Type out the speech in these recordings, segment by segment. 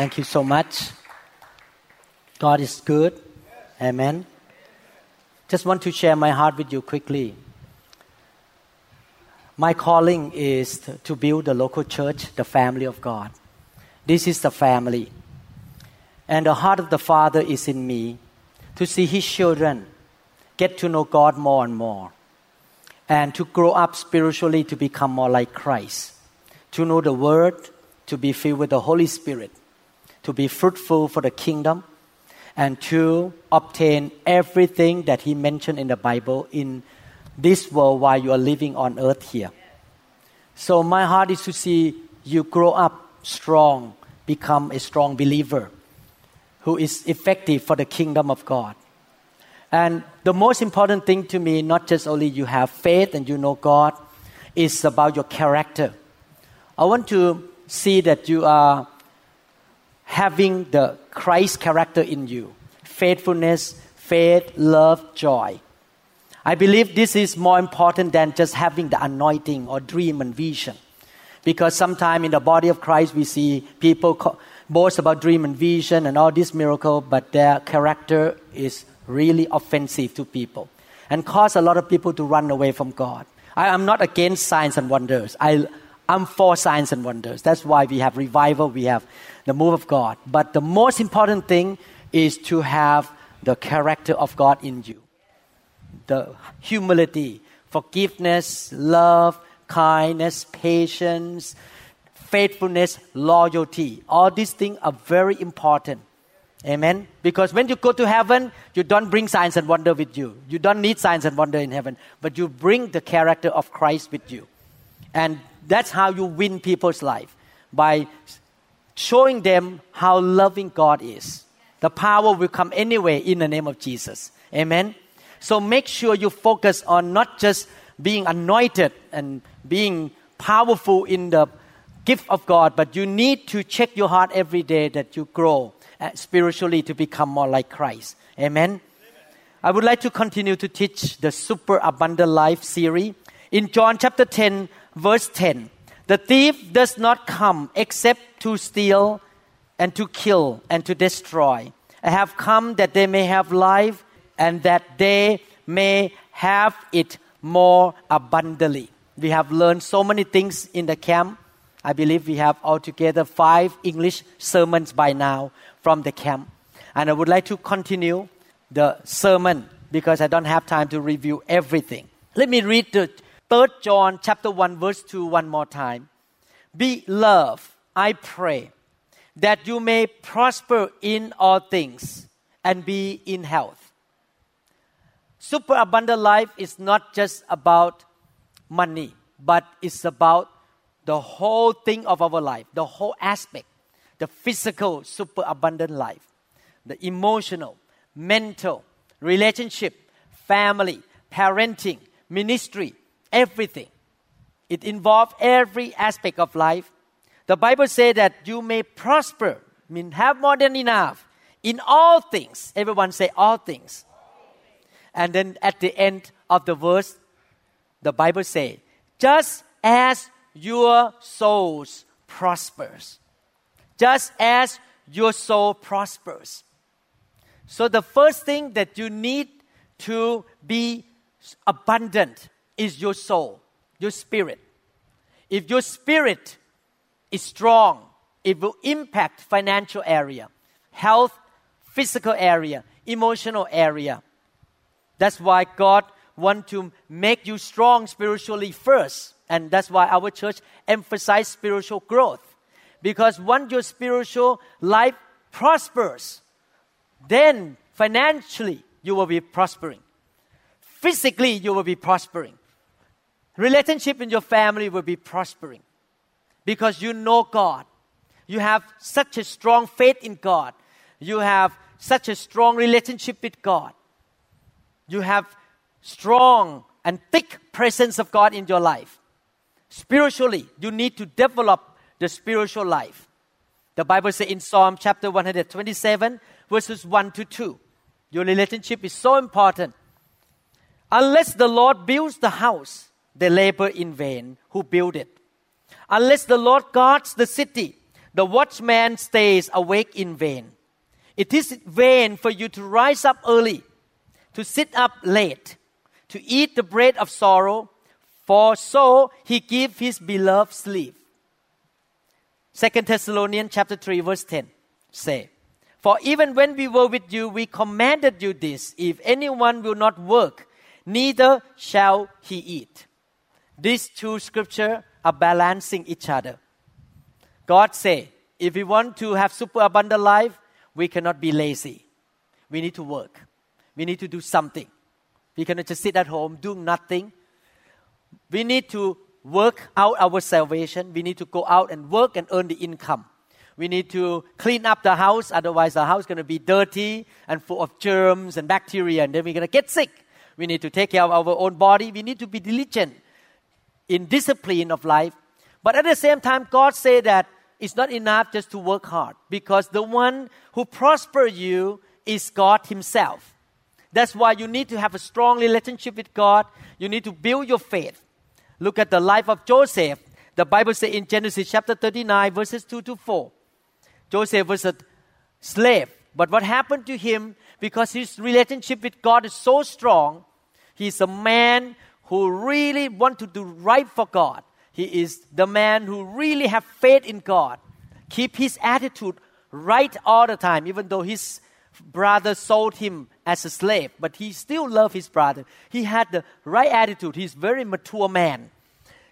Thank you so much. God is good. Amen. Just want to share my heart with you quickly. My calling is to build the local church, the family of God. This is the family. And the heart of the Father is in me to see His children get to know God more and more, and to grow up spiritually to become more like Christ, to know the Word, to be filled with the Holy Spirit, to be fruitful for the kingdom, and to obtain everything that He mentioned in the Bible in this world while you are living on earth here. So, my heart is to see you grow up strong, become a strong believer who is effective for the kingdom of God. And the most important thing to me, not just only you have faith and you know God, is about your character. I want to see that you are having the Christ character in you faithfulness, faith, love, joy. I believe this is more important than just having the anointing or dream and vision. Because sometimes in the body of Christ, we see people boast about dream and vision and all this miracle, but their character is really offensive to people and cause a lot of people to run away from God. I am not against signs and wonders. I, I'm for signs and wonders. That's why we have revival, we have the move of God. But the most important thing is to have the character of God in you the humility, forgiveness, love, kindness, patience, faithfulness, loyalty. All these things are very important. Amen. Because when you go to heaven, you don't bring signs and wonder with you. You don't need signs and wonder in heaven, but you bring the character of Christ with you. And that's how you win people's life by showing them how loving God is. The power will come anyway in the name of Jesus. Amen. So make sure you focus on not just being anointed and being powerful in the gift of God, but you need to check your heart every day that you grow uh, spiritually to become more like Christ. Amen. I would like to continue to teach the super abundant life series. In John chapter 10, verse 10, the thief does not come except to steal and to kill and to destroy. I have come that they may have life and that they may have it more abundantly. We have learned so many things in the camp. I believe we have altogether five English sermons by now from the camp. And I would like to continue the sermon because I don't have time to review everything. Let me read the 3 John chapter 1 verse 2 one more time. be Beloved, I pray that you may prosper in all things and be in health. Super abundant life is not just about money, but it's about the whole thing of our life, the whole aspect, the physical super abundant life, the emotional, mental, relationship, family, parenting, ministry, everything. It involves every aspect of life. The Bible says that you may prosper, I mean have more than enough in all things. Everyone say all things. And then at the end of the verse, the Bible says, just as your souls prospers. Just as your soul prospers. So the first thing that you need to be abundant is your soul, your spirit. If your spirit is strong, it will impact financial area, health, physical area, emotional area. That's why God want to make you strong spiritually first. And that's why our church emphasize spiritual growth. Because once your spiritual life prospers, then financially you will be prospering. Physically you will be prospering. Relationship in your family will be prospering. Because you know God. you have such a strong faith in God. You have such a strong relationship with God. You have strong and thick presence of God in your life. Spiritually, you need to develop the spiritual life. The Bible says in Psalm chapter 127, verses 1 to 2. Your relationship is so important. Unless the Lord builds the house, they labor in vain who build it. Unless the Lord guards the city, the watchman stays awake in vain. It is vain for you to rise up early, to sit up late, to eat the bread of sorrow, for so he give his beloved sleep. Second Thessalonians chapter 3 verse 10 say, For even when we were with you, we commanded you this, if anyone will not work, neither shall he eat. These two scriptures are balancing each other. God say, if we want to have superabundant life, we cannot be lazy. We need to work. We need to do something. We cannot just sit at home doing nothing. We need to work out our salvation. We need to go out and work and earn the income. We need to clean up the house, otherwise the house is going to be dirty and full of germs and bacteria, and then we're going to get sick. We need to take care of our own body. We need to be diligent in discipline of life. But at the same time, God said that it's not enough just to work hard because the one who prosper you is God Himself. That's why you need to have a strong relationship with God. You need to build your faith. Look at the life of Joseph. The Bible says in Genesis chapter 39, verses 2 to 4. Joseph was a slave. But what happened to him, because his relationship with God is so strong, he's a man who really want to do right for God. He is the man who really have faith in God. Keep his attitude right all the time, even though his brother sold him as a slave, but he still loved his brother. He had the right attitude. He's very mature man.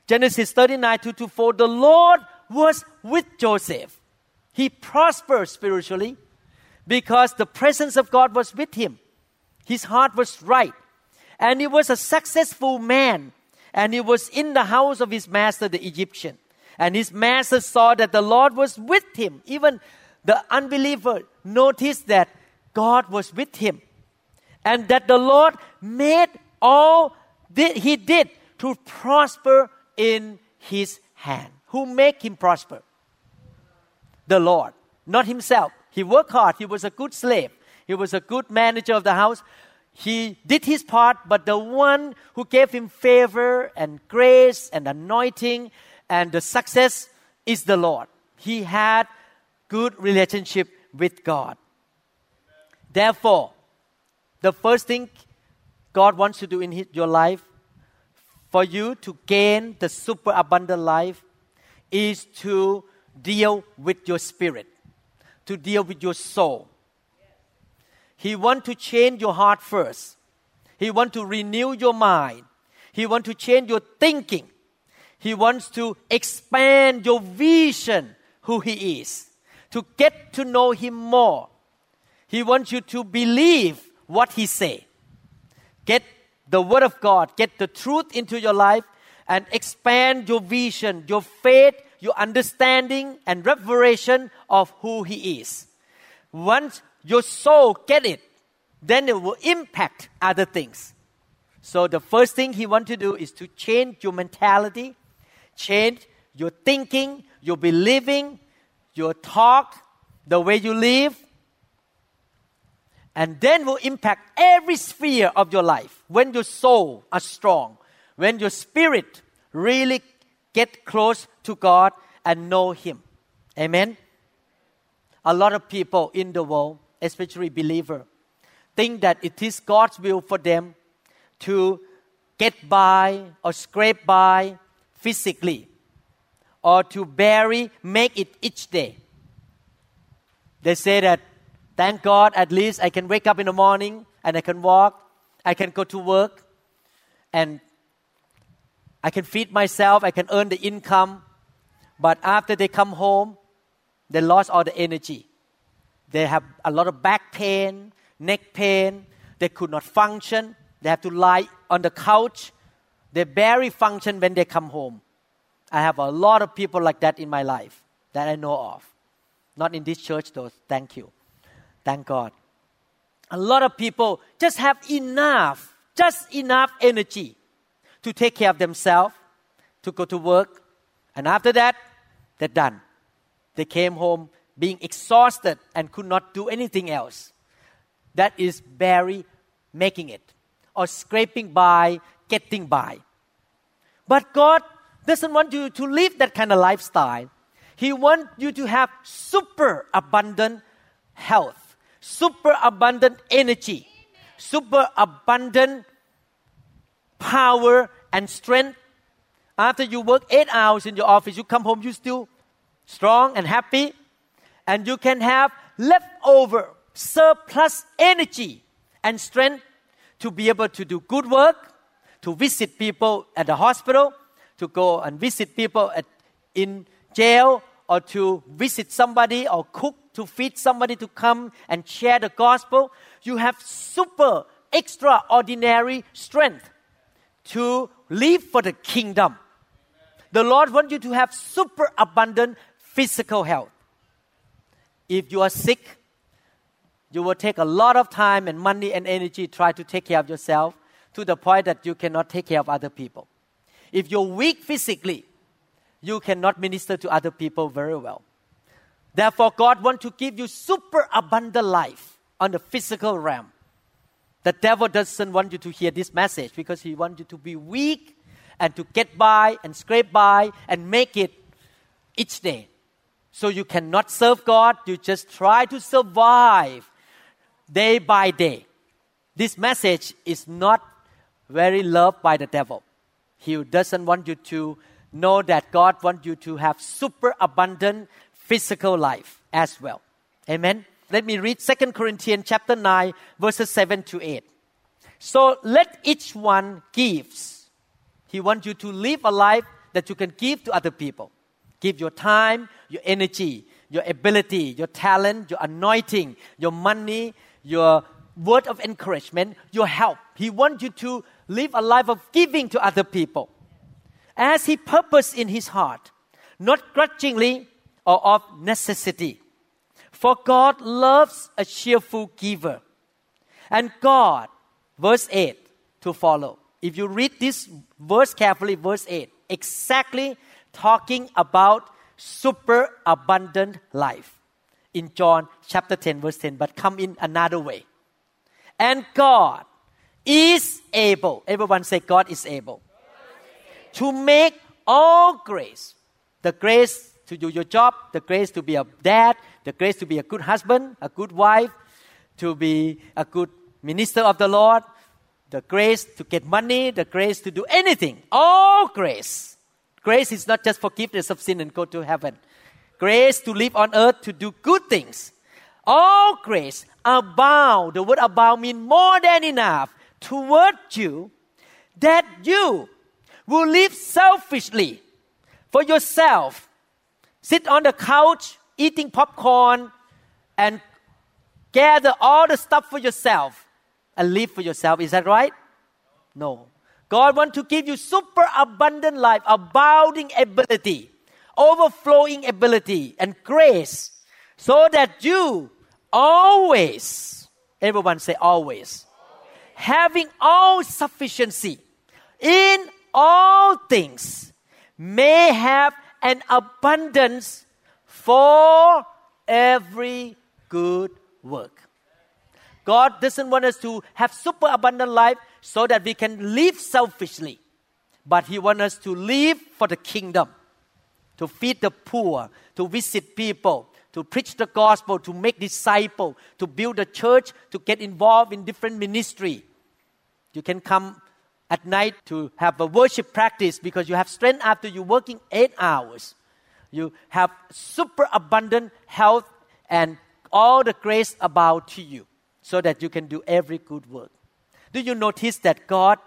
Genesis 39, 2 to 4, the Lord was with Joseph. He prospered spiritually because the presence of God was with him. His heart was right. And he was a successful man. And he was in the house of his master, the Egyptian. And his master saw that the Lord was with him. Even the unbeliever noticed that God was with him and that the Lord made all that he did to prosper in his hand. Who make him prosper? The Lord, not himself. He worked hard. He was a good slave. He was a good manager of the house. He did his part, but the one who gave him favor and grace and anointing and the success is the Lord. He had good relationship with God. Therefore, the first thing God wants to do in his, your life for you to gain the super abundant life is to deal with your spirit, to deal with your soul. He wants to change your heart first. He wants to renew your mind. He wants to change your thinking. He wants to expand your vision who he is, to get to know him more he wants you to believe what He say. Get the Word of God, get the truth into your life, and expand your vision, your faith, your understanding, and revelation of who He is. Once your soul get it, then it will impact other things. So the first thing He wants to do is to change your mentality, change your thinking, your believing, your talk, the way you live, and then will impact every sphere of your life. When your soul are strong when your spirit really get close to god and know him. Amen? A lot of people in the world especially believer think that it is god's will for them to get by or scrape by physically or to barely make it each day they say that Thank God, at least I can wake up in the morning and I can walk, I can go to work, and I can feed myself, I can earn the income. But after they come home, they lost all the energy. They have a lot of back pain, neck pain, they could not function, they have to lie on the couch. They barely function when they come home. I have a lot of people like that in my life that I know of. Not in this church, though. Thank you. Thank God. A lot of people just have enough, just enough energy to take care of themselves, to go to work, and after that, they're done. They came home being exhausted and could not do anything else. That is barely making it or scraping by, getting by. But God doesn't want you to live that kind of lifestyle. He wants you to have super abundant health, super abundant energy, super abundant power and strength. After you work eight hours in your office, you come home, you still strong and happy, and you can have leftover surplus energy and strength to be able to do good work, to visit people at the hospital, to go and visit people at, in jail, or to visit somebody or cook to feed somebody to come and share the gospel. You have super extraordinary strength to live for the kingdom. The Lord wants you to have super abundant physical health. If you are sick, you will take a lot of time and money and energy try to take care of yourself to the point that you cannot take care of other people. If you're weak physically, you cannot minister to other people very well. Therefore, God wants to give you super abundant life on the physical realm. The devil doesn't want you to hear this message because he wants you to be weak and to get by and scrape by and make it each day. So you cannot serve God, you just try to survive day by day. This message is not very loved by the devil. He doesn't want you to know that God wants you to have super abundant physical life as well. Amen. Let me read 2 Corinthians chapter 9 verses 7 to 8. So let each one gives. He wants you to live a life that you can give to other people. Give your time, your energy, your ability, your talent, your anointing, your money, your word of encouragement, your help. He wants you to live a life of giving to other people as He purposed in His heart, not grudgingly or of necessity. For God loves a cheerful giver. And God, verse 8 to follow. If you read this verse carefully, verse 8, exactly talking about super abundant life in John chapter 10, verse 10, but come in another way. And God is able, everyone say, God is able to make all grace the grace to do your job, the grace to be a dad, the grace to be a good husband, a good wife, to be a good minister of the Lord, the grace to get money, the grace to do anything. All grace. Grace is not just forgiveness of sin and go to heaven. Grace to live on earth to do good things. All grace abound. The word abound means more than enough toward you that you will live selfishly for yourself. Sit on the couch eating popcorn and gather all the stuff for yourself and live for yourself. Is that right? No. God wants to give you super abundant life, abounding ability, overflowing ability, and grace so that you always, everyone say always, having all sufficiency in all things may have an abundance for every good work. God doesn't want us to have super abundant life so that we can live selfishly, but He wants us to live for the kingdom, to feed the poor, to visit people, to preach the gospel, to make disciples, to build a church, to get involved in different ministry. You can come at night to have a worship practice because you have strength after you working eight hours. You have super abundant health and all the grace about to you so that you can do every good work. Do you notice that God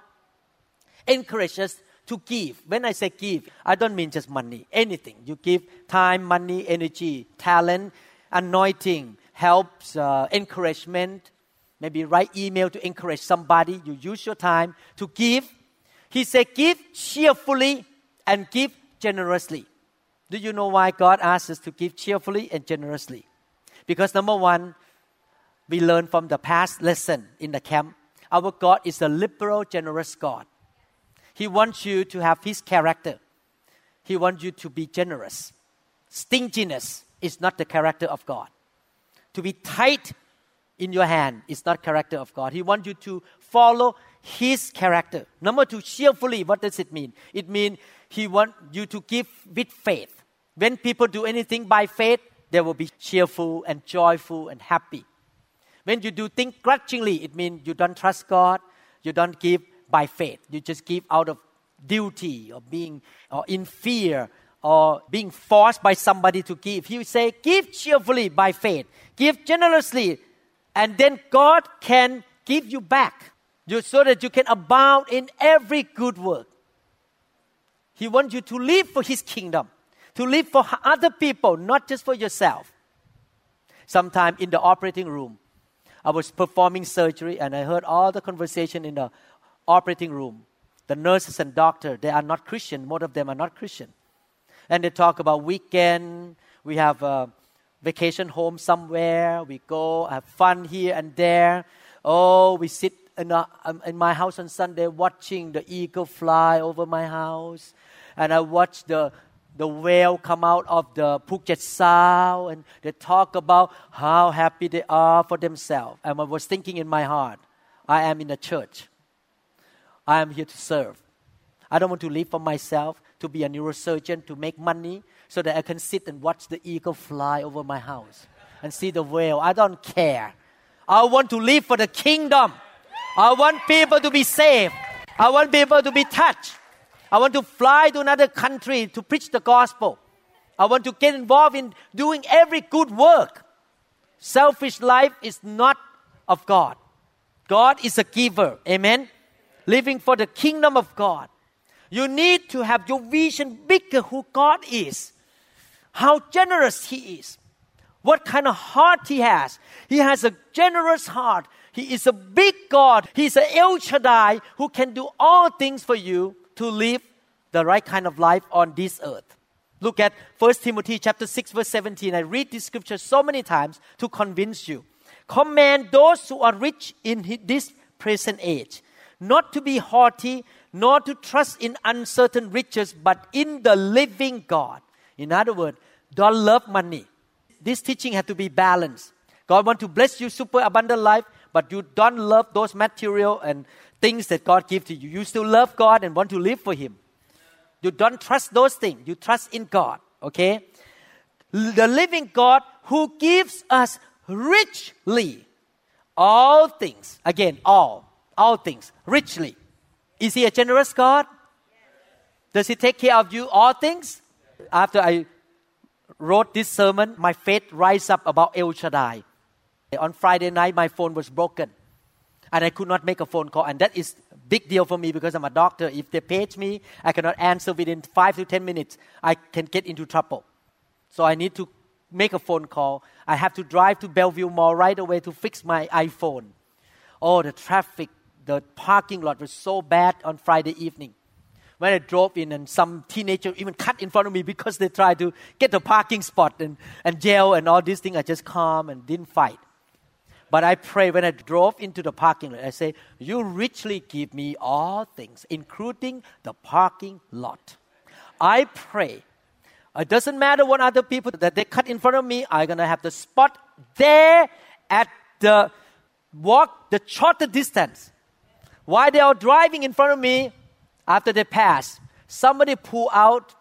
encourages to give? When I say give, I don't mean just money, anything. You give time, money, energy, talent, anointing, helps, uh, encouragement, maybe write email to encourage somebody. You use your time to give. He said, give cheerfully and give generously. Do you know why God asks us to give cheerfully and generously? Because number one, we learn from the past lesson in the camp. Our God is a liberal, generous God. He wants you to have His character. He wants you to be generous. Stinginess is not the character of God. To be tight in your hand is not character of God. He wants you to follow His character. Number two, cheerfully. What does it mean? It means He wants you to give with faith. When people do anything by faith, they will be cheerful and joyful and happy. When you do things grudgingly, it means you don't trust God, you don't give by faith. You just give out of duty or being or in fear or being forced by somebody to give. He would say, Give cheerfully by faith, give generously, and then God can give you back you, so that you can abound in every good work. He wants you to live for His kingdom, to live for other people, not just for yourself. Sometime in the operating room, I was performing surgery and I heard all the conversation in the operating room. The nurses and doctor, they are not Christian. Most of them are not Christian. And they talk about weekend. We have a vacation home somewhere. We go have fun here and there. Oh, we sit in, a, um, in my house on Sunday watching the eagle fly over my house. And I watch the the whale come out of the Puget Sound and they talk about how happy they are for themselves. And I was thinking in my heart, I am in a church. I am here to serve. I don't want to live for myself, to be a neurosurgeon, to make money, so that I can sit and watch the eagle fly over my house and see the whale. I don't care. I want to live for the kingdom. I want people to be saved. I want people to be touched. I want to fly to another country to preach the gospel. I want to get involved in doing every good work. Selfish life is not of God. God is a giver. Amen. Living for the kingdom of God. You need to have your vision bigger who God is. How generous He is. What kind of heart He has. He has a generous heart. He is a big God. He's a El Shaddai who can do all things for you to live the right kind of life on this earth. Look at 1 Timothy chapter 6 verse 17. I read this scripture so many times to convince you. Command those who are rich in this present age not to be haughty, nor to trust in uncertain riches, but in the living God. In other words, don't love money. This teaching has to be balanced. God want to bless you super abundant life, but you don't love those material and things that God gives to you. You still love God and want to live for Him. You don't trust those things. You trust in God. Okay? The living God who gives us richly all things. Again, all. All things. Richly. Is He a generous God? Does He take care of you all things? After I wrote this sermon, my faith rise up about El Shaddai. On Friday night, my phone was broken and I could not make a phone call. And that is big deal for me because I'm a doctor. If they page me, I cannot answer within five to ten minutes. I can get into trouble. So I need to make a phone call. I have to drive to Bellevue Mall right away to fix my iPhone. Oh, the traffic, the parking lot was so bad on Friday evening. When I drove in, and some teenager even cut in front of me because they tried to get the parking spot and, and yell and all these things. I just calm and didn't fight. But I pray when I drove into the parking lot, I say, You richly give me all things, including the parking lot. I pray. It doesn't matter what other people that they cut in front of me, I'm gonna have the spot there at the walk the shorter distance. While they are driving in front of me, after they pass, somebody pull out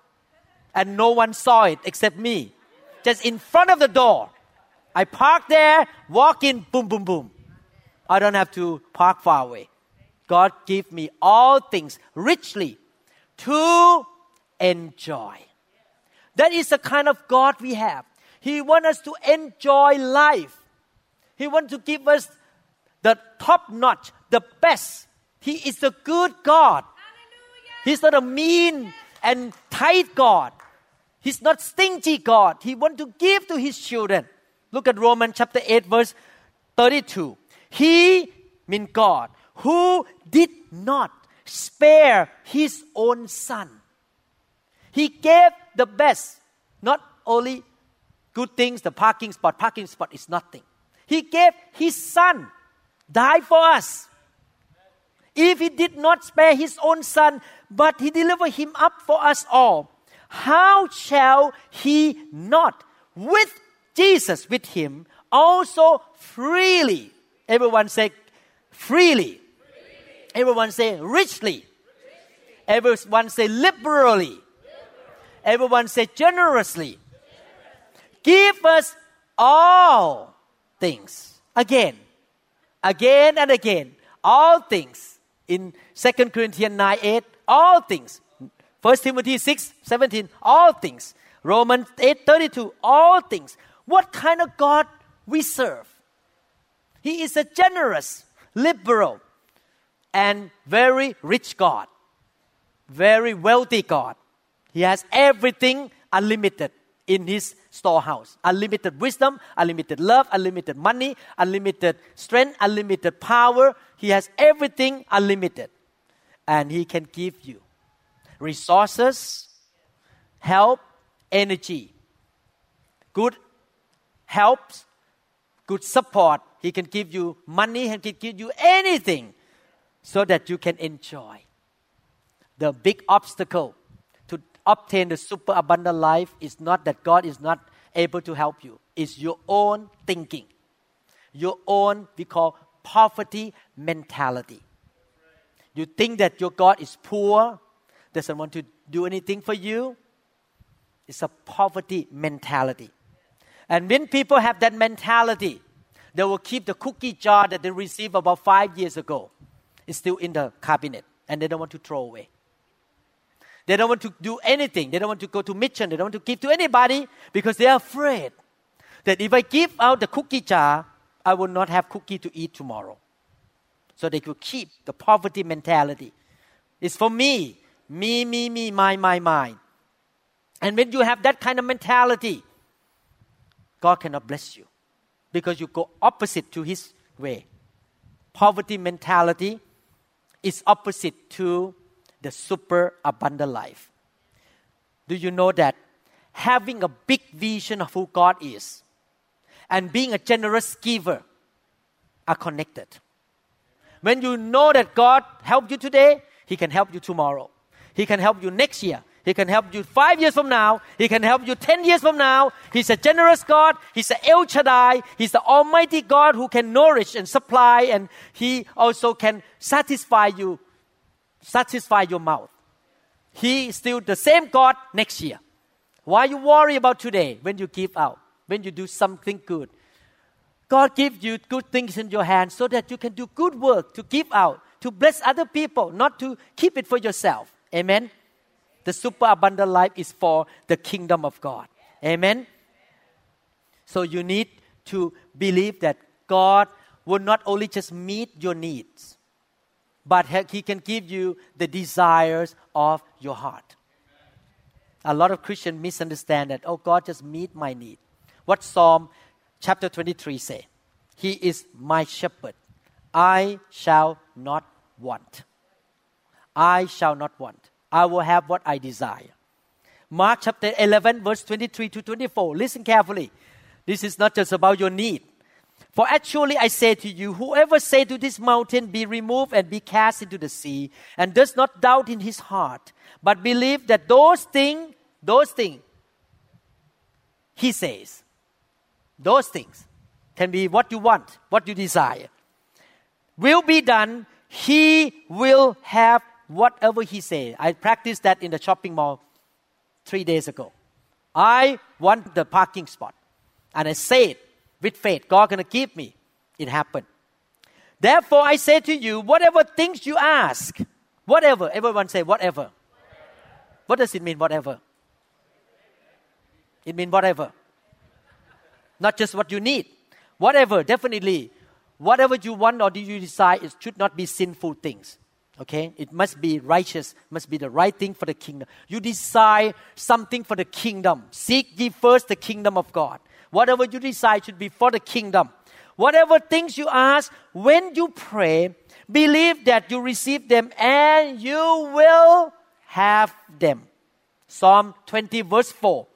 and no one saw it except me. Just in front of the door. I park there, walk in, boom, boom, boom. I don't have to park far away. God give me all things richly to enjoy. That is the kind of God we have. He wants us to enjoy life. He wants to give us the top notch, the best. He is a good God. He's not a mean and tight God. He's not stingy God. He wants to give to his children. Look at Romans chapter 8, verse 32. He, mean God, who did not spare his own son. He gave the best. not only good things, the parking spot, parking spot is nothing. He gave his son, die for us. If he did not spare his own son, but he delivered him up for us all, how shall he not, with Jesus with him, also freely, everyone say freely, freely. everyone say richly, richly. everyone say liberally, everyone say generously, give us all things again, again and again, all things in 2 Corinthians 9 8, all things. 1 Timothy 6 17, all things. Romans 8 32, all things. What kind of God we serve? He is a generous, liberal, and very rich God, very wealthy God. He has everything unlimited in his storehouse unlimited wisdom, unlimited love, unlimited money, unlimited strength, unlimited power. He has everything unlimited. And he can give you resources, help, energy, good helps, good support. He can give you money, he can give you anything so that you can enjoy. The big obstacle to obtain the super abundant life is not that God is not able to help you. It's your own thinking, your own, we call poverty mentality. You think that your God is poor, doesn't want to do anything for you. It's a poverty mentality. And when people have that mentality, they will keep the cookie jar that they received about five years ago. It's still in the cabinet and they don't want to throw away. They don't want to do anything. They don't want to go to mission. They don't want to give to anybody because they are afraid that if I give out the cookie jar, I will not have cookie to eat tomorrow. So they could keep the poverty mentality. It's for me, me, me, me, my, my, mine. And when you have that kind of mentality, God cannot bless you because you go opposite to His way. Poverty mentality is opposite to the super abundant life. Do you know that having a big vision of who God is and being a generous giver are connected? When you know that God helped you today, He can help you tomorrow. He can help you next year. He can help you five years from now. He can help you ten years from now. He's a generous God. He's a El Shaddai. He's the Almighty God who can nourish and supply, and He also can satisfy you satisfy your mouth. He is still the same God next year. Why you worry about today when you give out, when you do something good? God gives you good things in your hand so that you can do good work to give out, to bless other people, not to keep it for yourself. Amen. The super abundant life is for the kingdom of God. Amen. So you need to believe that God will not only just meet your needs, but He can give you the desires of your heart. A lot of Christians misunderstand that, oh, God just meet my need. What Psalm chapter 23 say? He is my shepherd. I shall not want. I shall not want. I will have what I desire. Mark chapter 11, verse 23 to 24. Listen carefully. This is not just about your need. For actually I say to you, whoever say to this mountain, be removed and be cast into the sea, and does not doubt in his heart, but believe that those things, those things, he says, those things can be what you want, what you desire, will be done. He will have whatever he says. I practiced that in the shopping mall three days ago. I want the parking spot, and I say it with faith. God gonna give me. It happened. Therefore, I say to you, whatever things you ask, whatever, everyone say whatever. whatever. What does it mean, whatever? It means whatever. Not just what you need. Whatever, definitely. Whatever you want or do you decide, it should not be sinful things. Okay? It must be righteous, must be the right thing for the kingdom. You desire something for the kingdom. Seek ye first the kingdom of God. Whatever you decide should be for the kingdom. Whatever things you ask, when you pray, believe that you receive them and you will have them. Psalm 20, verse 4.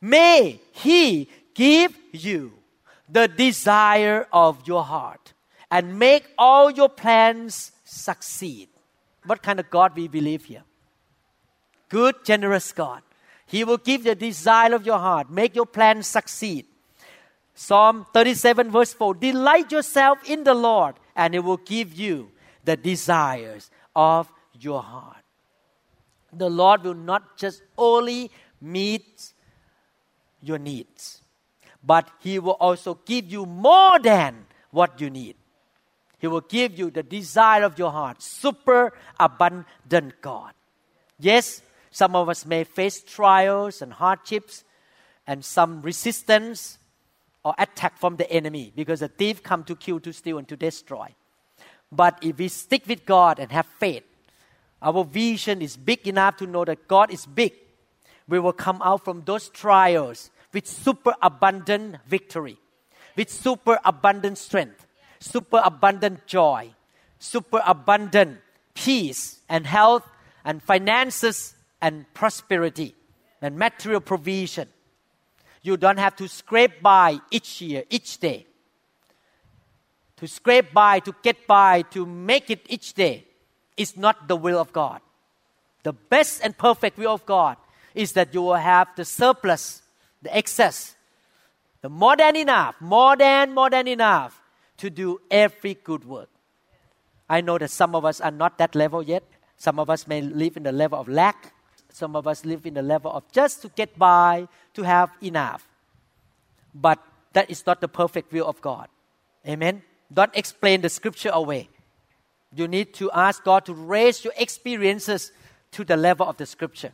may He give you the desire of your heart and make all your plans succeed. What kind of God we believe here? Good, generous God. He will give the desire of your heart, make your plans succeed. Psalm 37, verse 4 Delight yourself in the Lord, and He will give you the desires of your heart. The Lord will not just only meet your needs, but He will also give you more than what you need. He will give you the desire of your heart, super abundant God. Yes, some of us may face trials and hardships and some resistance or attack from the enemy because the thief come to kill, to steal, and to destroy. But if we stick with God and have faith, our vision is big enough to know that God is big. We will come out from those trials with super abundant victory, with super abundant strength, super abundant joy, super abundant peace and health and finances and prosperity and material provision. You don't have to scrape by each year, each day. To scrape by, to get by, to make it each day is not the will of God. The best and perfect will of God is that you will have the surplus, the excess, the more than enough, more than, more than enough to do every good work. I know that some of us are not that level yet. Some of us may live in the level of lack. Some of us live in the level of just to get by, to have enough. But that is not the perfect will of God. Amen. Don't explain the scripture away. You need to ask God to raise your experiences to the level of the scripture.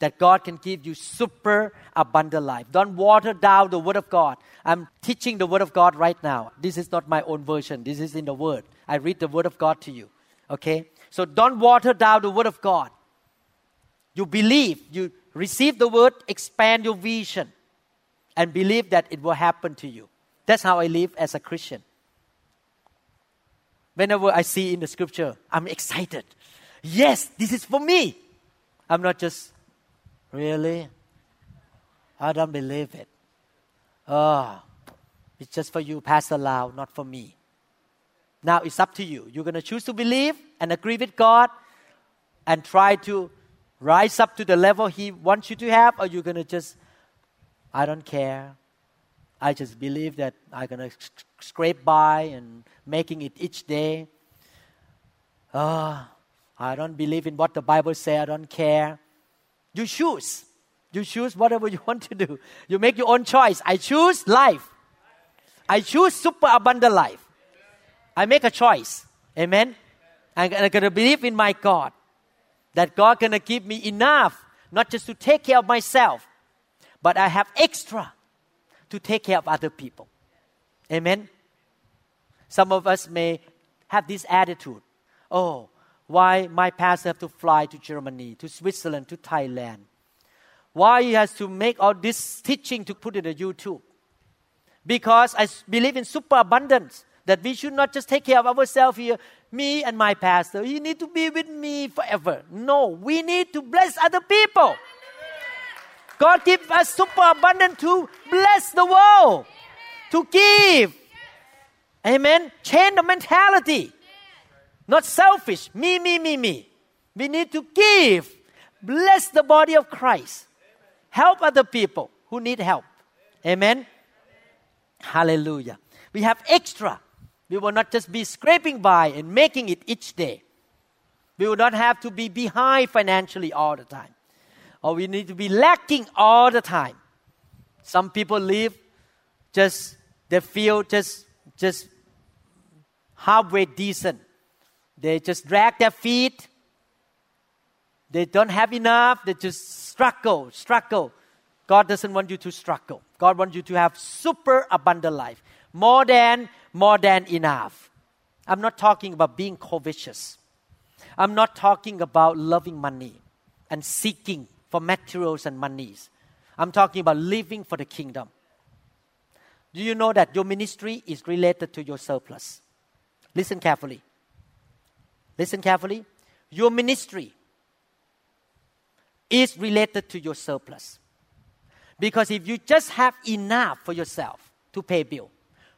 That God can give you super abundant life. Don't water down the word of God. I'm teaching the word of God right now. This is not my own version. This is in the word. I read the word of God to you. Okay? So don't water down the word of God. You believe, you receive the word, expand your vision, and believe that it will happen to you. That's how I live as a Christian. Whenever I see in the scripture, I'm excited. Yes, this is for me. I'm not just, really? I don't believe it. Oh, it's just for you, Pastor Lau, not for me. Now it's up to you. You're going to choose to believe and agree with God and try to rise up to the level He wants you to have, or you're going to just, I don't care. I just believe that I'm going to scrape by and making it each day. Oh, I don't believe in what the Bible says. I don't care. You choose. You choose whatever you want to do. You make your own choice. I choose life. I choose super abundant life. I make a choice. Amen. I'm to believe in my God that God gonna give me enough, not just to take care of myself, but I have extra to take care of other people. Amen. Some of us may have this attitude. Oh, why my pastor have to fly to Germany, to Switzerland, to Thailand? Why he has to make all this teaching to put it on YouTube? Because I believe in superabundance that we should not just take care of ourselves here, me and my pastor. You need to be with me forever. No, we need to bless other people. God give us super abundant to bless the world, to give. Amen. Change the mentality. Not selfish. Me, me, me, me. We need to give. Bless the body of Christ. Help other people who need help. Amen. Hallelujah. We have extra. We will not just be scraping by and making it each day. We will not have to be behind financially all the time. Or we need to be lacking all the time. Some people live just, they feel just, just halfway decent. They just drag their feet. They don't have enough. They just struggle, struggle. God doesn't want you to struggle. God wants you to have super abundant life. More than more than enough. I'm not talking about being covetous. I'm not talking about loving money and seeking for materials and monies. I'm talking about living for the kingdom. Do you know that your ministry is related to your surplus? Listen carefully. Listen carefully. Your ministry is related to your surplus. Because if you just have enough for yourself to pay bill,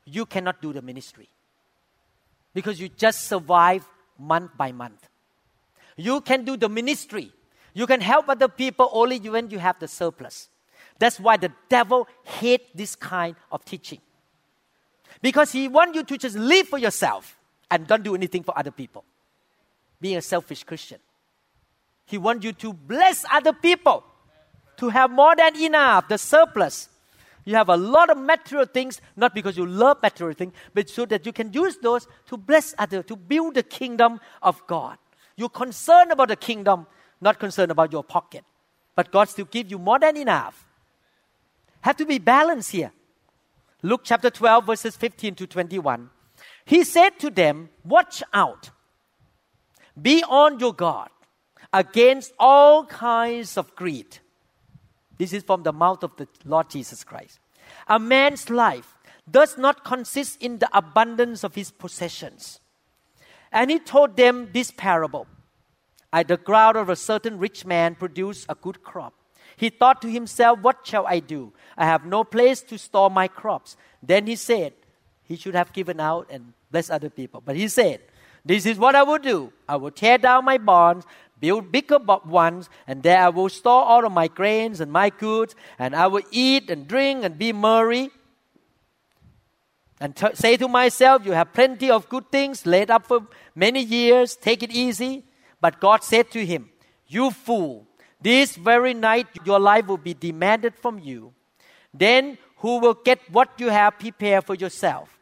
you cannot do the ministry. Because you just survive month by month. You can do the ministry. You can help other people only when you have the surplus. That's why the devil hates this kind of teaching. Because he wants you to just live for yourself and don't do anything for other people. Being a selfish Christian. He wants you to bless other people, to have more than enough, the surplus. You have a lot of material things, not because you love material things, but so that you can use those to bless others, to build the kingdom of God. You're concerned about the kingdom, not concerned about your pocket. But God still give you more than enough. Have to be balanced here. Luke chapter 12, verses 15 to 21. He said to them, Watch out. Be on your guard against all kinds of greed. This is from the mouth of the Lord Jesus Christ. A man's life does not consist in the abundance of his possessions. And he told them this parable. At the ground of a certain rich man produced a good crop. He thought to himself, What shall I do? I have no place to store my crops. Then he said, He should have given out and blessed other people. But he said, This is what I will do. I will tear down my barns, build bigger ones, and there I will store all of my grains and my goods, and I will eat and drink and be merry. And t- say to myself, You have plenty of good things laid up for many years. Take it easy. But God said to him, You fool, this very night your life will be demanded from you. Then who will get what you have prepared for yourself?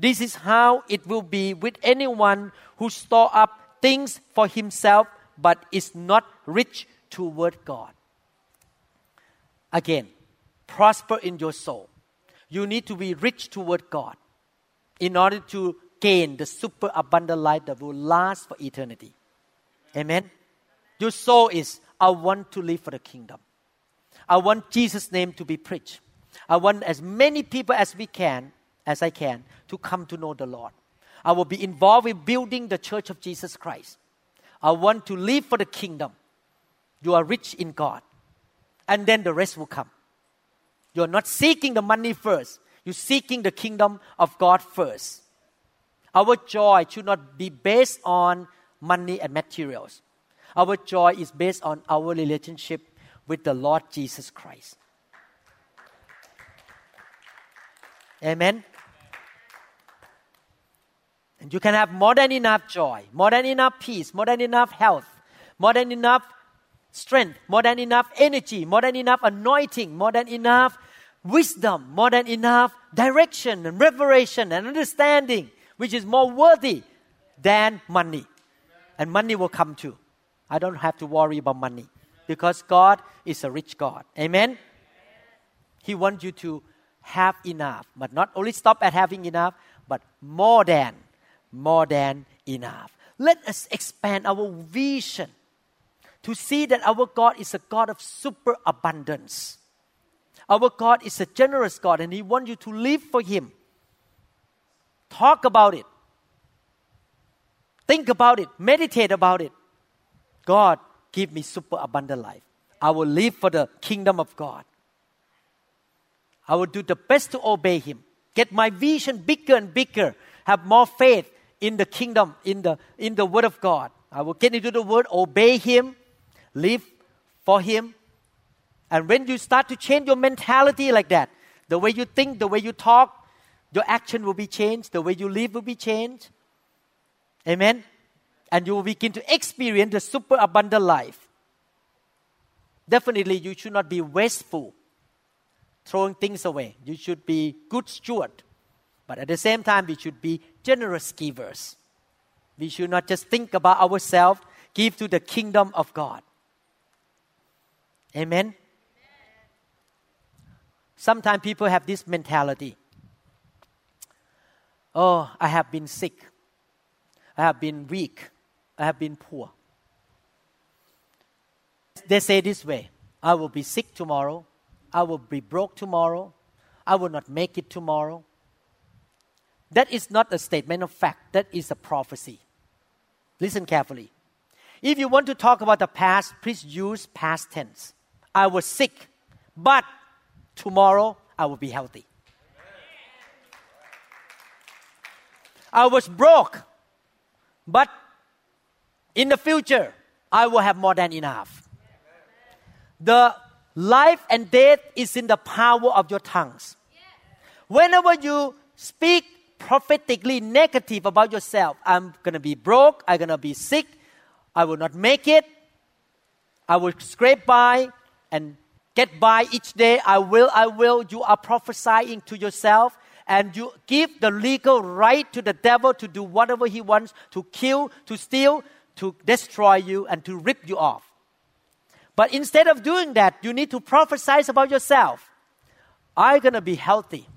This is how it will be with anyone who store up things for himself but is not rich toward God. Again, prosper in your soul. You need to be rich toward God in order to gain the super abundant life that will last for eternity. Amen. Your soul is I want to live for the kingdom. I want Jesus' name to be preached. I want as many people as we can, as I can, to come to know the Lord. I will be involved in building the church of Jesus Christ. I want to live for the kingdom. You are rich in God. And then the rest will come. You're not seeking the money first. You're seeking the kingdom of God first. Our joy should not be based on money and materials. Our joy is based on our relationship with the Lord Jesus Christ. Amen. And you can have more than enough joy, more than enough peace, more than enough health, more than enough strength, more than enough energy, more than enough anointing, more than enough wisdom, more than enough direction and revelation and understanding, which is more worthy than money. And money will come too. I don't have to worry about money because God is a rich God. Amen? He wants you to have enough, but not only stop at having enough, but more than, more than enough. Let us expand our vision to see that our God is a God of super abundance. Our God is a generous God and He wants you to live for Him. Talk about it. Think about it. Meditate about it. God, give me super abundant life. I will live for the kingdom of God. I will do the best to obey Him. Get my vision bigger and bigger. Have more faith in the kingdom, in the, in the Word of God. I will get into the Word, obey Him, live for Him, and when you start to change your mentality like that, the way you think, the way you talk, your action will be changed, the way you live will be changed. Amen. And you will begin to experience the super abundant life. Definitely, you should not be wasteful, throwing things away. You should be good steward. But at the same time, we should be generous givers. We should not just think about ourselves, give to the kingdom of God. Amen. Sometimes people have this mentality Oh, I have been sick. I have been weak. I have been poor. They say this way I will be sick tomorrow. I will be broke tomorrow. I will not make it tomorrow. That is not a statement of fact, that is a prophecy. Listen carefully. If you want to talk about the past, please use past tense. I was sick, but tomorrow I will be healthy. I was broke, but in the future, I will have more than enough. The life and death is in the power of your tongues. Whenever you speak prophetically negative about yourself, I'm going to be broke, I'm going to be sick, I will not make it, I will scrape by and get by each day. I will, I will. You are prophesying to yourself and you give the legal right to the devil to do whatever he wants to kill, to steal, to destroy you, and to rip you off. But instead of doing that, you need to prophesy about yourself. I'm going to be healthy.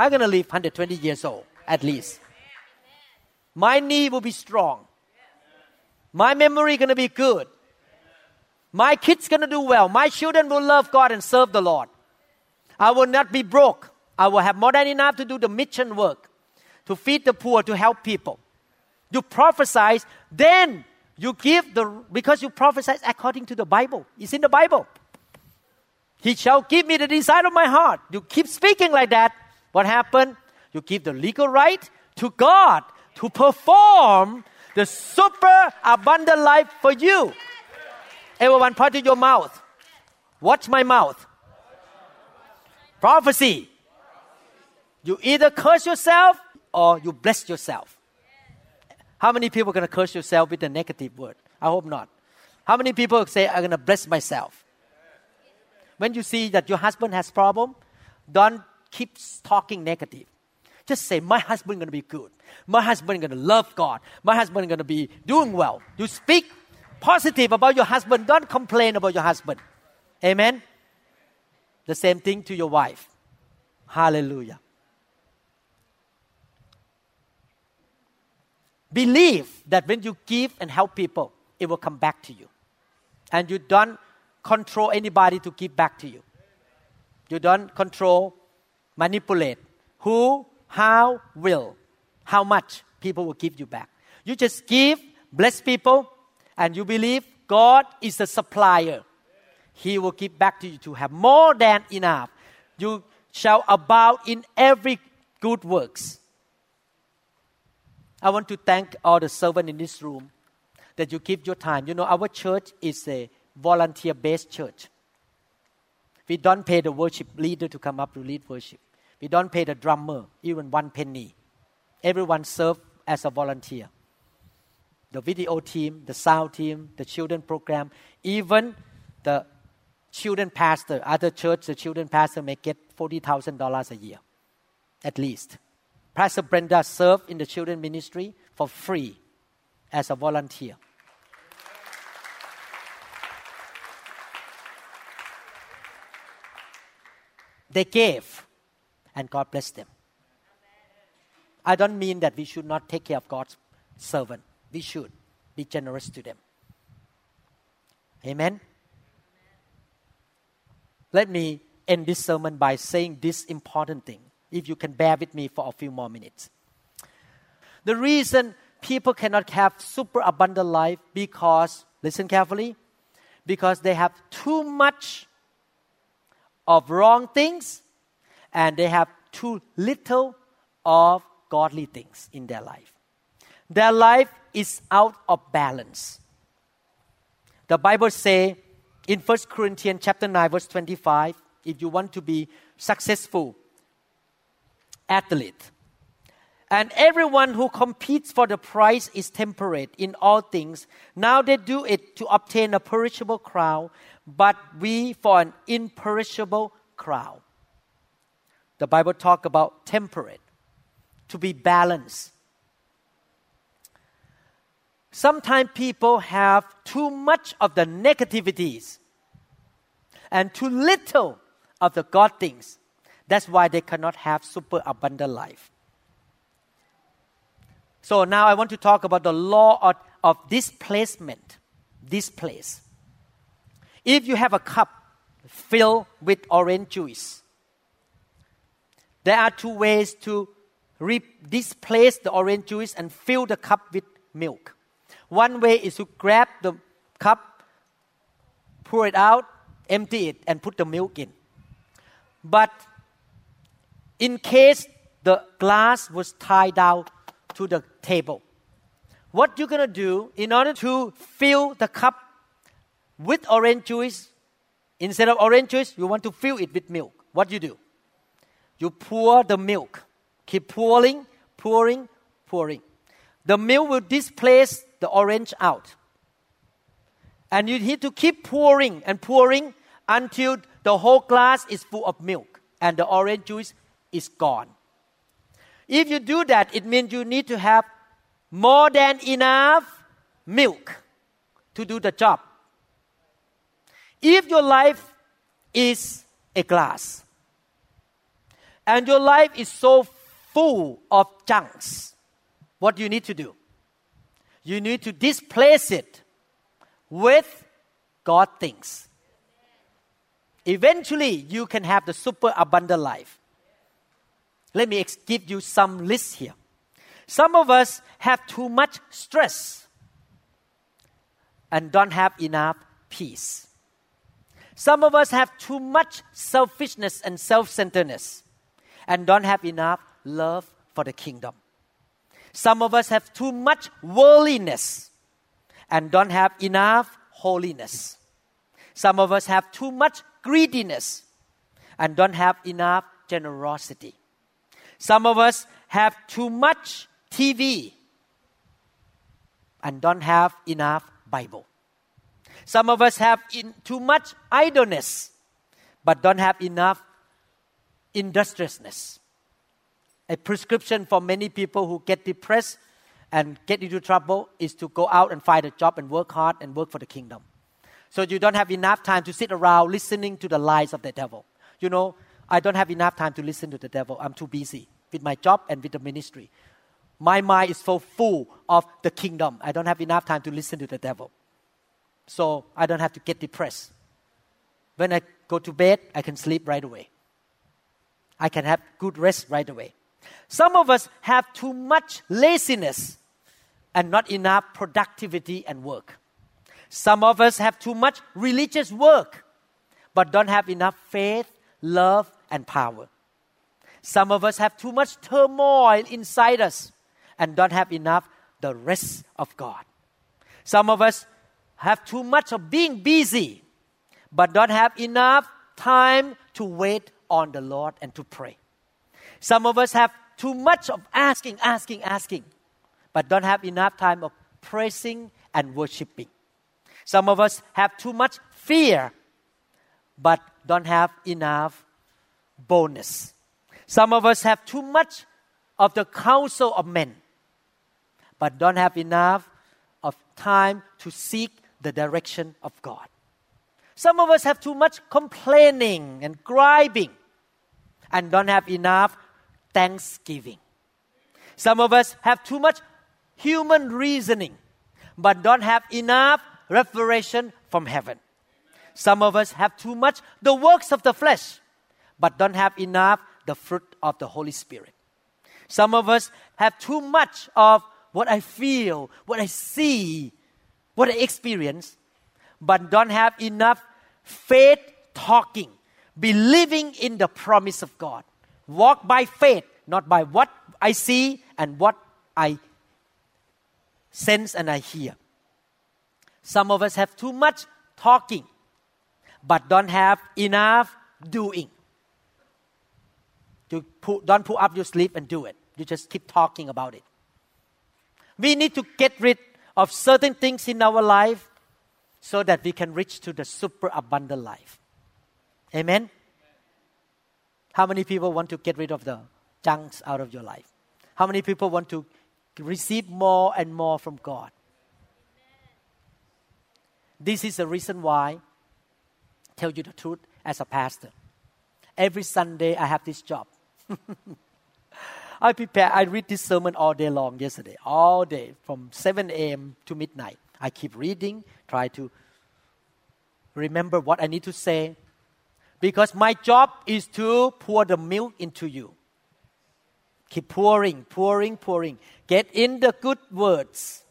I'm going to live 120 years old, at least. My knee will be strong. My memory going to be good. My kids going to do well. My children will love God and serve the Lord. I will not be broke. I will have more than enough to do the mission work, to feed the poor, to help people. You prophesy, then you give the, because you prophesy according to the Bible. It's in the Bible. He shall give me the desire of my heart. You keep speaking like that. What happened? You give the legal right to God to perform the super abundant life for you. Everyone, point to your mouth. Watch my mouth. Prophecy. You either curse yourself or you bless yourself. How many people are going to curse yourself with a negative word? I hope not. How many people say, I'm going to bless myself? When you see that your husband has problem, don't keep talking negative. Just say, my husband to be good. My husband to love God. My husband to be doing well. You speak positive about your husband. Don't complain about your husband. Amen. The same thing to your wife. Hallelujah. Believe that when you give and help people, it will come back to you. And you don't control anybody to give back to you. You don't control, manipulate who, how, will, how much people will give you back. You just give, bless people, and you believe God is the supplier. He will give back to you to have more than enough. You shall abound in every good works. I want to thank all the servants in this room that you give your time. You know, our church is a volunteer based church. We don't pay the worship leader to come up to lead worship. We don't pay the drummer even one penny. Everyone serves as a volunteer. The video team, the sound team, the children program, even the children pastor, other church, the children pastor may get $40,000 a year, at least. Pastor Brenda served in the children ministry for free as a volunteer. They gave, and God bless them. I don't mean that we should not take care of God's servant. We should be generous to them. Amen. Let me end this sermon by saying this important thing if you can bear with me for a few more minutes. The reason people cannot have super abundant life because, listen carefully, because they have too much of wrong things and they have too little of godly things in their life. Their life is out of balance. The Bible say in 1 Corinthians chapter 9 verse 25, if you want to be successful athlete. And everyone who competes for the prize is temperate in all things. Now they do it to obtain a perishable crown, but we for an imperishable crown. The Bible talk about temperate, to be balanced. Sometimes people have too much of the negativities and too little of the God things. That's why they cannot have super abundant life. So now I want to talk about the law of, of displacement. Displace. If you have a cup filled with orange juice, there are two ways to re- displace the orange juice and fill the cup with milk. One way is to grab the cup, pour it out, empty it, and put the milk in. but in case the glass was tied down to the table, what you're going to do in order to fill the cup with orange juice, instead of orange juice, you want to fill it with milk. What do you do? You pour the milk. Keep pouring, pouring, pouring. The milk will displace the orange out. And you need to keep pouring and pouring until the whole glass is full of milk and the orange juice is gone. If you do that, it means you need to have more than enough milk to do the job. If your life is a glass and your life is so full of junks, what do you need to do? You need to displace it with God things. Eventually, you can have the super abundant life. Let me give you some lists here. Some of us have too much stress and don't have enough peace. Some of us have too much selfishness and self centeredness and don't have enough love for the kingdom. Some of us have too much worldliness and don't have enough holiness. Some of us have too much greediness and don't have enough generosity. Some of us have too much TV and don't have enough Bible. Some of us have in, too much idleness but don't have enough industriousness. A prescription for many people who get depressed and get into trouble is to go out and find a job and work hard and work for the kingdom. So you don't have enough time to sit around listening to the lies of the devil. You know, I don't have enough time to listen to the devil. I'm too busy with my job and with the ministry. My mind is so full of the kingdom. I don't have enough time to listen to the devil. So I don't have to get depressed. When I go to bed, I can sleep right away. I can have good rest right away. Some of us have too much laziness and not enough productivity and work. Some of us have too much religious work but don't have enough faith, love, and power. Some of us have too much turmoil inside us and don't have enough the rest of God. Some of us have too much of being busy but don't have enough time to wait on the Lord and to pray. Some of us have too much of asking, asking, asking, but don't have enough time of praising and worshiping. Some of us have too much fear, but don't have enough boldness. Some of us have too much of the counsel of men, but don't have enough of time to seek the direction of God. Some of us have too much complaining and griping and don't have enough thanksgiving. Some of us have too much human reasoning but don't have enough revelation from heaven. Some of us have too much the works of the flesh but don't have enough the fruit of the Holy Spirit. Some of us have too much of what I feel, what I see, what I experience, but don't have enough faith talking, believing in the promise of God. Walk by faith, not by what I see and what I sense and I hear. Some of us have too much talking, but don't have enough doing. You pull, don't pull up your sleeve and do it. You just keep talking about it. We need to get rid of certain things in our life so that we can reach to the super abundant life. Amen? How many people want to get rid of the junks out of your life? How many people want to receive more and more from God? This is the reason why, tell you the truth, as a pastor, every Sunday I have this job. I prepare, I read this sermon all day long yesterday, all day from 7 a.m. to midnight. I keep reading, try to remember what I need to say. Because my job is to pour the milk into you. Keep pouring, pouring, pouring. Get in the good words.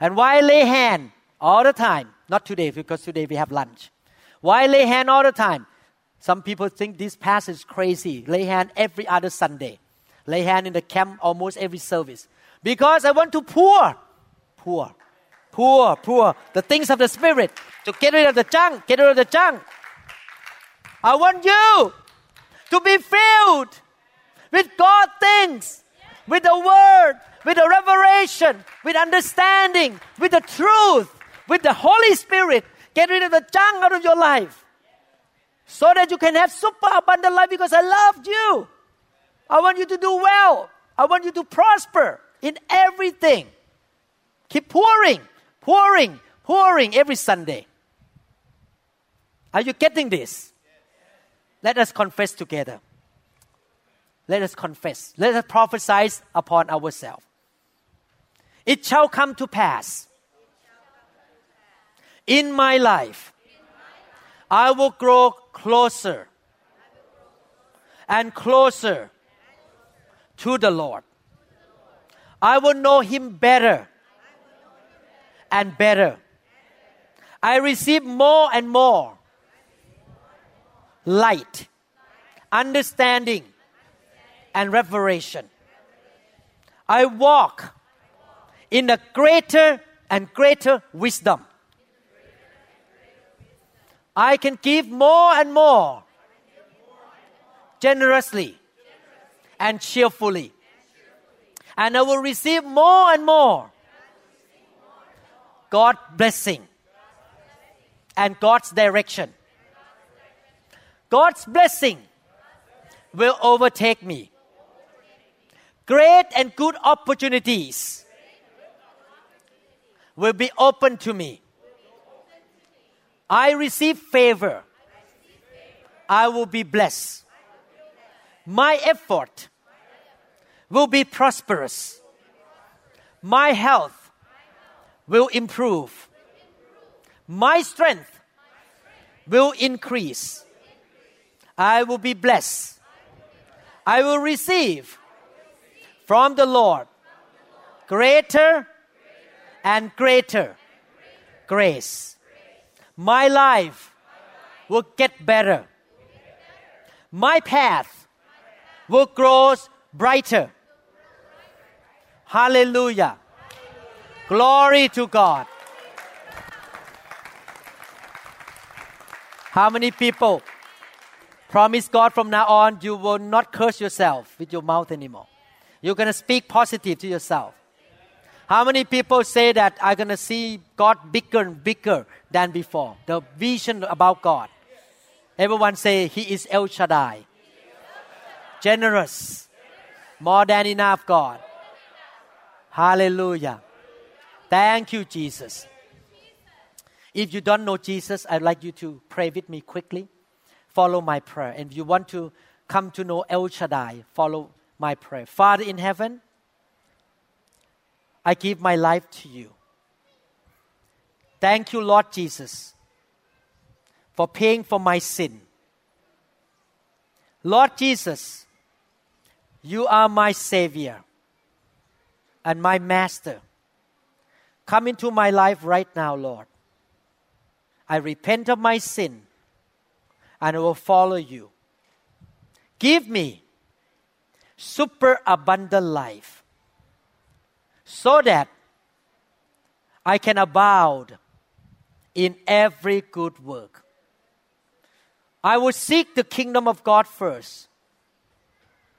And why lay hand all the time? Not today, because today we have lunch. Why lay hand all the time? Some people think this passage is crazy. Lay hand every other Sunday. Lay hand in the camp almost every service. Because I want to pour, pour, pour, pour the things of the Spirit to get rid of the junk, get rid of the junk. I want you to be filled with God things, with the Word, with the revelation, with understanding, with the truth, with the Holy Spirit. Get rid of the junk out of your life so that you can have super abundant life because I loved you. I want you to do well. I want you to prosper in everything. Keep pouring, pouring, pouring every Sunday. Are you getting this? Let us confess together. Let us confess. Let us prophesy upon ourselves. It shall come to pass in my life. I will grow closer and closer to the Lord. I will know Him better and better. I receive more and more light, understanding, and revelation. I walk in a greater and greater wisdom. I can give more and more generously and cheerfully. And I will receive more and more God blessing and God's direction. God's blessing will overtake me. Great and good opportunities will be open to me. I receive favor. I will be blessed. My effort will be prosperous. My health will improve. My strength will increase. I will be blessed. I will receive from the Lord greater and greater grace. My life will get better. My path will grow brighter. Hallelujah. Glory to God. How many people promise God from now on you will not curse yourself with your mouth anymore? You're going to speak positive to yourself. How many people say that I'm going to see God bigger and bigger than before? The vision about God. Everyone say He is El Shaddai. Generous. More than enough, God. Hallelujah. Thank you, Jesus. If you don't know Jesus, I'd like you to pray with me quickly. Follow my prayer. And you want to come to know El Shaddai, follow my prayer. Father in heaven, I give my life to you. Thank you, Lord Jesus, for paying for my sin. Lord Jesus, you are my Savior and my Master. Come into my life right now, Lord. I repent of my sin and I will follow you. Give me super abundant life so that I can abound in every good work. I will seek the kingdom of God first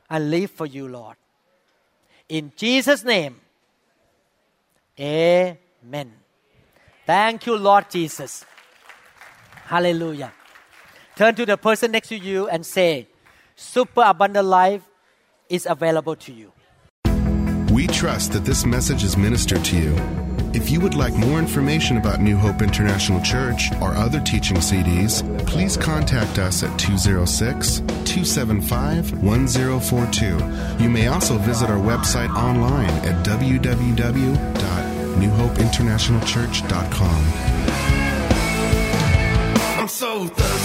and live for you, Lord. In Jesus' name, amen. Thank you, Lord Jesus. Hallelujah. Turn to the person next to you and say, Super abundant life is available to you. We trust that this message is ministered to you. If you would like more information about New Hope International Church or other teaching CDs, please contact us at 206 275 1042. You may also visit our website online at www.newhopeinternationalchurch.com. I'm so thirsty.